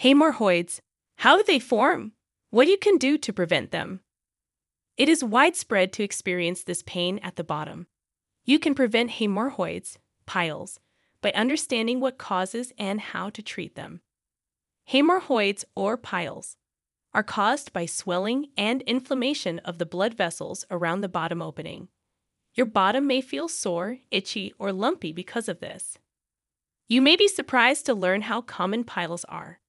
Hemorrhoids. How do they form? What you can do to prevent them? It is widespread to experience this pain at the bottom. You can prevent hemorrhoids, piles, by understanding what causes and how to treat them. Hemorrhoids or piles are caused by swelling and inflammation of the blood vessels around the bottom opening. Your bottom may feel sore, itchy, or lumpy because of this. You may be surprised to learn how common piles are.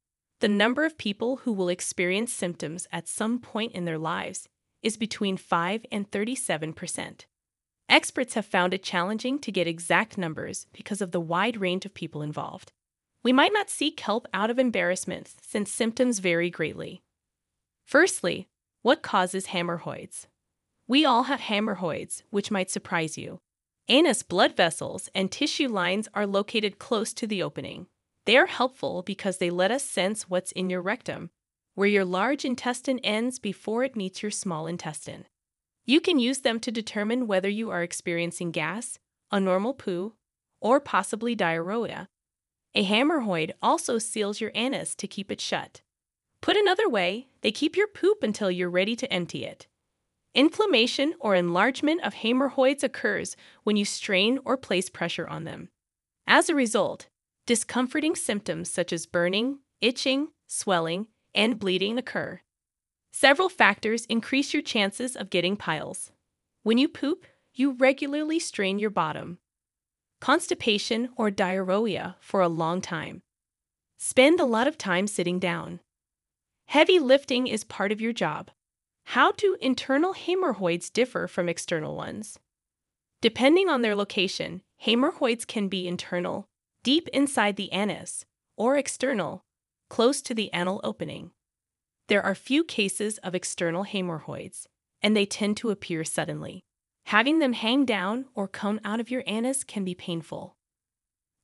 The number of people who will experience symptoms at some point in their lives is between 5 and 37 percent. Experts have found it challenging to get exact numbers because of the wide range of people involved. We might not seek help out of embarrassment since symptoms vary greatly. Firstly, what causes hemorrhoids? We all have hemorrhoids, which might surprise you. Anus blood vessels and tissue lines are located close to the opening. They are helpful because they let us sense what's in your rectum, where your large intestine ends before it meets your small intestine. You can use them to determine whether you are experiencing gas, a normal poo, or possibly diarrhea. A hemorrhoid also seals your anus to keep it shut. Put another way, they keep your poop until you're ready to empty it. Inflammation or enlargement of hemorrhoids occurs when you strain or place pressure on them. As a result, discomforting symptoms such as burning, itching, swelling, and bleeding occur. Several factors increase your chances of getting piles. When you poop, you regularly strain your bottom. Constipation or diarrhea for a long time. Spend a lot of time sitting down. Heavy lifting is part of your job. How do internal hemorrhoids differ from external ones? Depending on their location, hemorrhoids can be internal, deep inside the anus, or external, close to the anal opening. There are few cases of external hemorrhoids, and they tend to appear suddenly. Having them hang down or come out of your anus can be painful.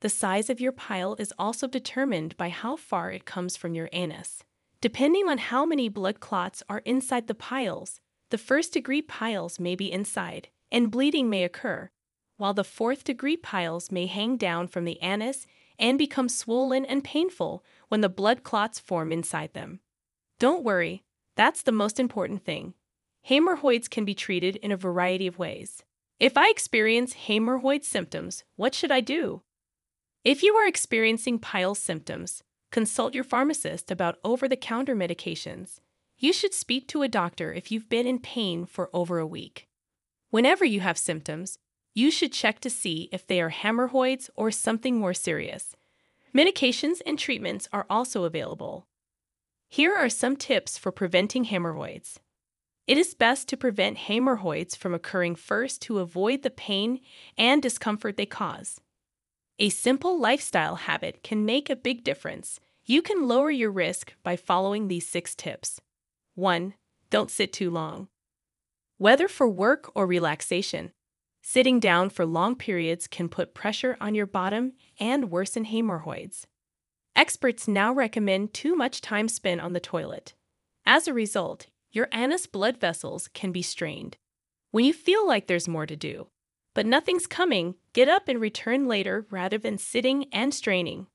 The size of your pile is also determined by how far it comes from your anus. Depending on how many blood clots are inside the piles, the first degree piles may be inside, and bleeding may occur, while the fourth degree piles may hang down from the anus and become swollen and painful when the blood clots form inside them. Don't worry, that's the most important thing. Hemorrhoids can be treated in a variety of ways. If I experience hemorrhoid symptoms, what should I do? If you are experiencing pile symptoms, Consult your pharmacist about over the counter medications. You should speak to a doctor if you've been in pain for over a week. Whenever you have symptoms, you should check to see if they are hemorrhoids or something more serious. Medications and treatments are also available. Here are some tips for preventing hemorrhoids. It is best to prevent hemorrhoids from occurring first to avoid the pain and discomfort they cause. A simple lifestyle habit can make a big difference. You can lower your risk by following these six tips. 1. Don't sit too long. Whether for work or relaxation, sitting down for long periods can put pressure on your bottom and worsen hemorrhoids. Experts now recommend too much time spent on the toilet. As a result, your anus blood vessels can be strained. When you feel like there's more to do, but nothing's coming, get up and return later rather than sitting and straining.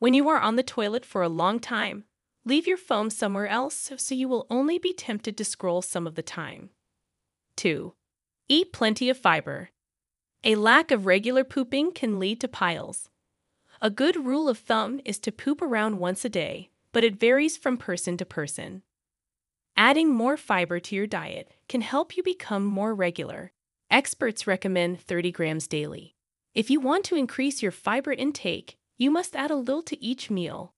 When you are on the toilet for a long time, leave your phone somewhere else so you will only be tempted to scroll some of the time. 2. Eat plenty of fiber. A lack of regular pooping can lead to piles. A good rule of thumb is to poop around once a day, but it varies from person to person. Adding more fiber to your diet can help you become more regular Experts recommend 30 grams daily. If you want to increase your fiber intake, you must add a little to each meal.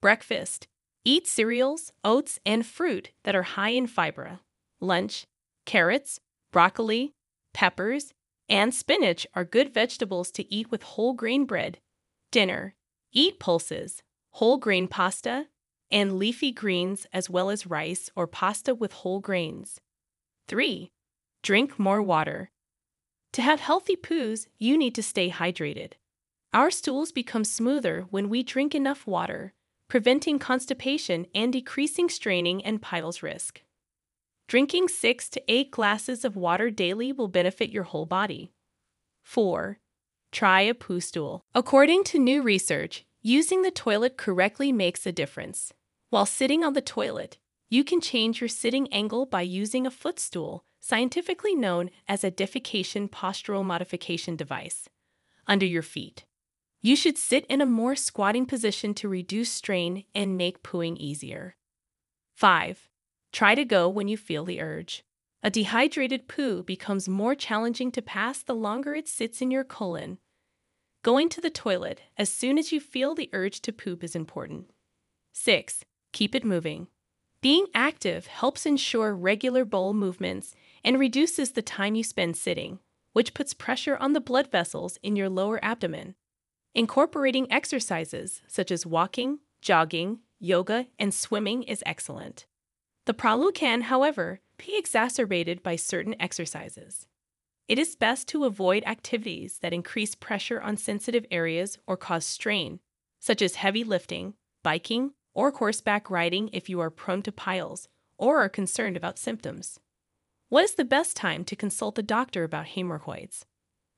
Breakfast. Eat cereals, oats, and fruit that are high in fiber. Lunch. Carrots, broccoli, peppers, and spinach are good vegetables to eat with whole grain bread. Dinner. Eat pulses, whole grain pasta, and leafy greens as well as rice or pasta with whole grains. 3. Drink more water. To have healthy poos, you need to stay hydrated. Our stools become smoother when we drink enough water, preventing constipation and decreasing straining and piles risk. Drinking 6 to 8 glasses of water daily will benefit your whole body. 4. Try a poo stool. According to new research, Using the toilet correctly makes a difference. While sitting on the toilet, you can change your sitting angle by using a footstool, scientifically known as a defecation postural modification device, under your feet. You should sit in a more squatting position to reduce strain and make pooing easier. 5. Try to go when you feel the urge. A dehydrated poo becomes more challenging to pass the longer it sits in your colon. Going to the toilet as soon as you feel the urge to poop is important. 6. Keep it moving. Being active helps ensure regular bowel movements and reduces the time you spend sitting, which puts pressure on the blood vessels in your lower abdomen. Incorporating exercises such as walking, jogging, yoga, and swimming is excellent. The problem can, however, be exacerbated by certain exercises. It is best to avoid activities that increase pressure on sensitive areas or cause strain, such as heavy lifting, biking, or horseback riding if you are prone to piles or are concerned about symptoms. What is the best time to consult a doctor about hemorrhoids?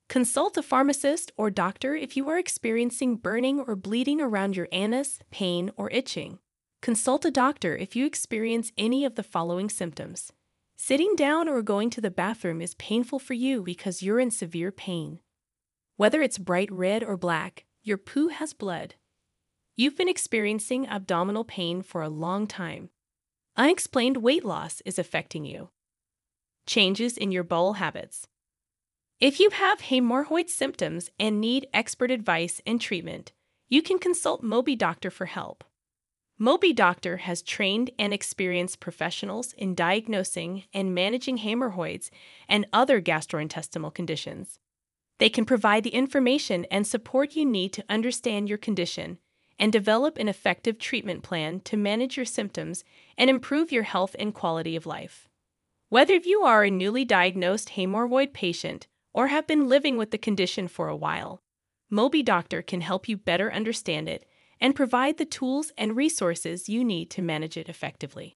Consult a pharmacist or doctor if you are experiencing burning or bleeding around your anus, pain, or itching. Consult a doctor if you experience any of the following symptoms. Sitting down or going to the bathroom is painful for you because you're in severe pain. Whether it's bright red or black, your poo has blood. You've been experiencing abdominal pain for a long time. Unexplained weight loss is affecting you. Changes in your bowel habits. If you have hemorrhoid symptoms and need expert advice and treatment, you can consult MobiDoctor for help. MobiDoctor has trained and experienced professionals in diagnosing and managing hemorrhoids and other gastrointestinal conditions. They can provide the information and support you need to understand your condition and develop an effective treatment plan to manage your symptoms and improve your health and quality of life. Whether you are a newly diagnosed hemorrhoid patient or have been living with the condition for a while, MobiDoctor can help you better understand it and provide the tools and resources you need to manage it effectively.